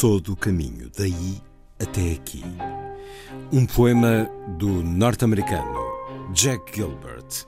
Todo o caminho daí até aqui. Um poema do norte-americano Jack Gilbert.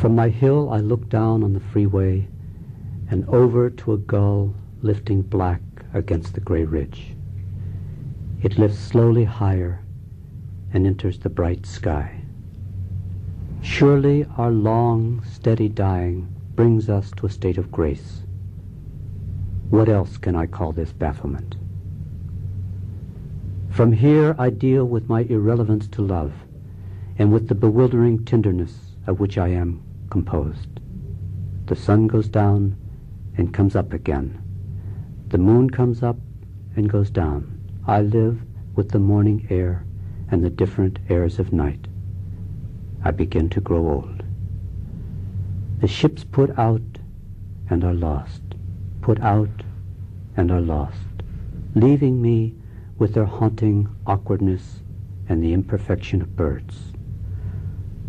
From my hill, I look down on the freeway and over to a gull lifting black against the gray ridge. It lifts slowly higher and enters the bright sky. Surely our long, steady dying brings us to a state of grace. What else can I call this bafflement? From here I deal with my irrelevance to love and with the bewildering tenderness of which I am composed. The sun goes down and comes up again. The moon comes up and goes down. I live with the morning air and the different airs of night. I begin to grow old. The ships put out and are lost, put out and are lost, leaving me with their haunting awkwardness and the imperfection of birds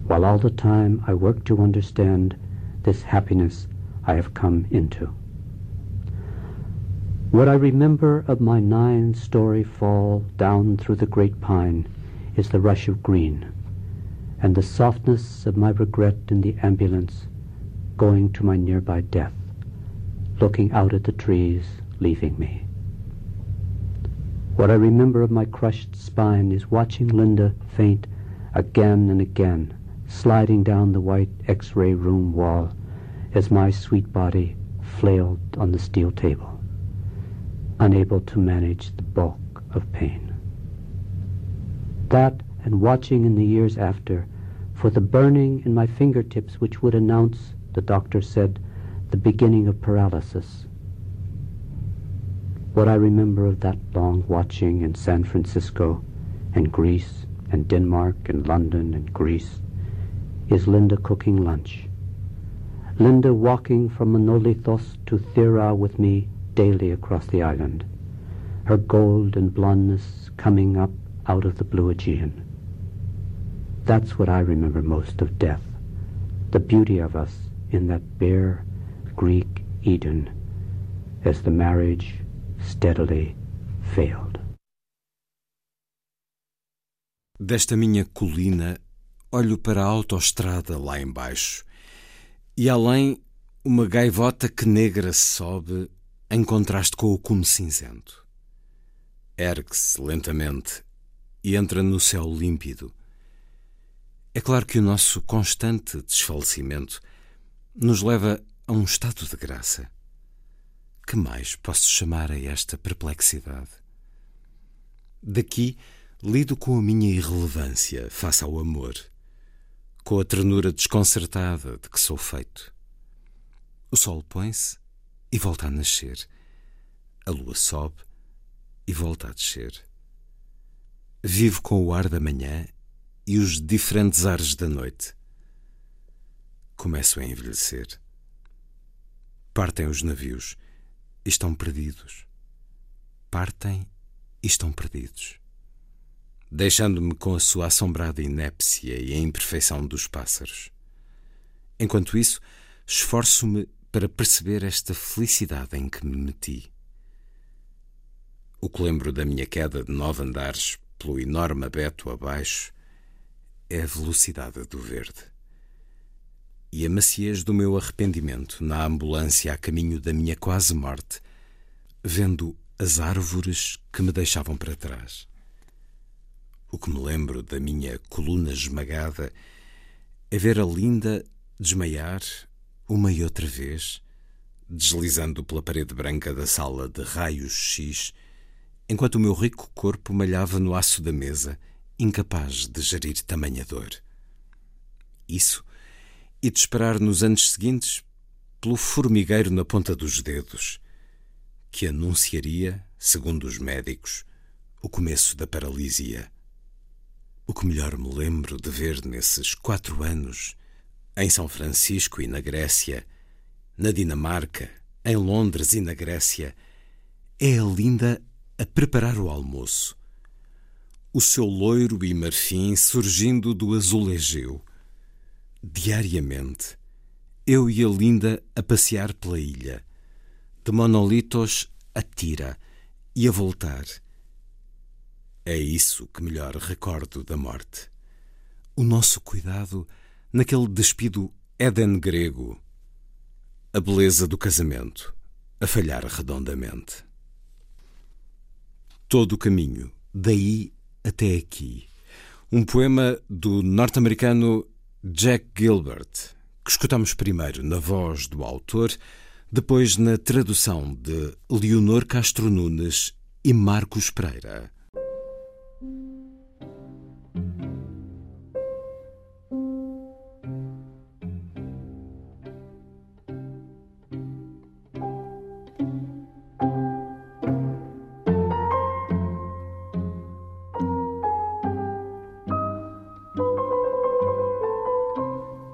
while all the time I work to understand this happiness I have come into. What I remember of my nine-story fall down through the great pine is the rush of green, and the softness of my regret in the ambulance going to my nearby death, looking out at the trees leaving me. What I remember of my crushed spine is watching Linda faint again and again sliding down the white X-ray room wall as my sweet body flailed on the steel table, unable to manage the bulk of pain. That and watching in the years after for the burning in my fingertips which would announce, the doctor said, the beginning of paralysis. What I remember of that long watching in San Francisco and Greece and Denmark and London and Greece is Linda cooking lunch. Linda walking from Monolithos to Thera with me daily across the island, her gold and blondness coming up out of the blue Aegean. That's what I remember most of death, the beauty of us in that bare Greek Eden as the marriage steadily failed. Desta minha colina olho para a autoestrada lá embaixo e além uma gaivota que negra sobe em contraste com o cume cinzento. Ergue-se lentamente e entra no céu límpido. É claro que o nosso constante desfalecimento nos leva a um estado de graça. Que mais posso chamar a esta perplexidade? Daqui lido com a minha irrelevância face ao amor com a ternura desconcertada de que sou feito. O sol põe-se e volta a nascer. A lua sobe e volta a descer. Vivo com o ar da manhã e os diferentes ares da noite. Começo a envelhecer. Partem os navios e estão perdidos. Partem e estão perdidos deixando-me com a sua assombrada inépcia e a imperfeição dos pássaros. Enquanto isso, esforço-me para perceber esta felicidade em que me meti. O que lembro da minha queda de nove andares pelo enorme abeto abaixo é a velocidade do verde. E a maciez do meu arrependimento na ambulância a caminho da minha quase morte, vendo as árvores que me deixavam para trás. O que me lembro da minha coluna esmagada é ver a linda desmaiar uma e outra vez, deslizando pela parede branca da sala de raios X, enquanto o meu rico corpo malhava no aço da mesa, incapaz de gerir tamanha dor. Isso, e de esperar nos anos seguintes pelo formigueiro na ponta dos dedos, que anunciaria, segundo os médicos, o começo da paralisia. O que melhor me lembro de ver nesses quatro anos, em São Francisco e na Grécia, na Dinamarca, em Londres e na Grécia, é a linda a preparar o almoço. O seu loiro e marfim surgindo do azulejeu. Diariamente, eu e a linda a passear pela ilha, de monolitos a tira e a voltar é isso que melhor recordo da morte. O nosso cuidado naquele despido Éden grego. A beleza do casamento a falhar redondamente. Todo o caminho, daí até aqui. Um poema do norte-americano Jack Gilbert, que escutamos primeiro na voz do autor, depois na tradução de Leonor Castro Nunes e Marcos Pereira.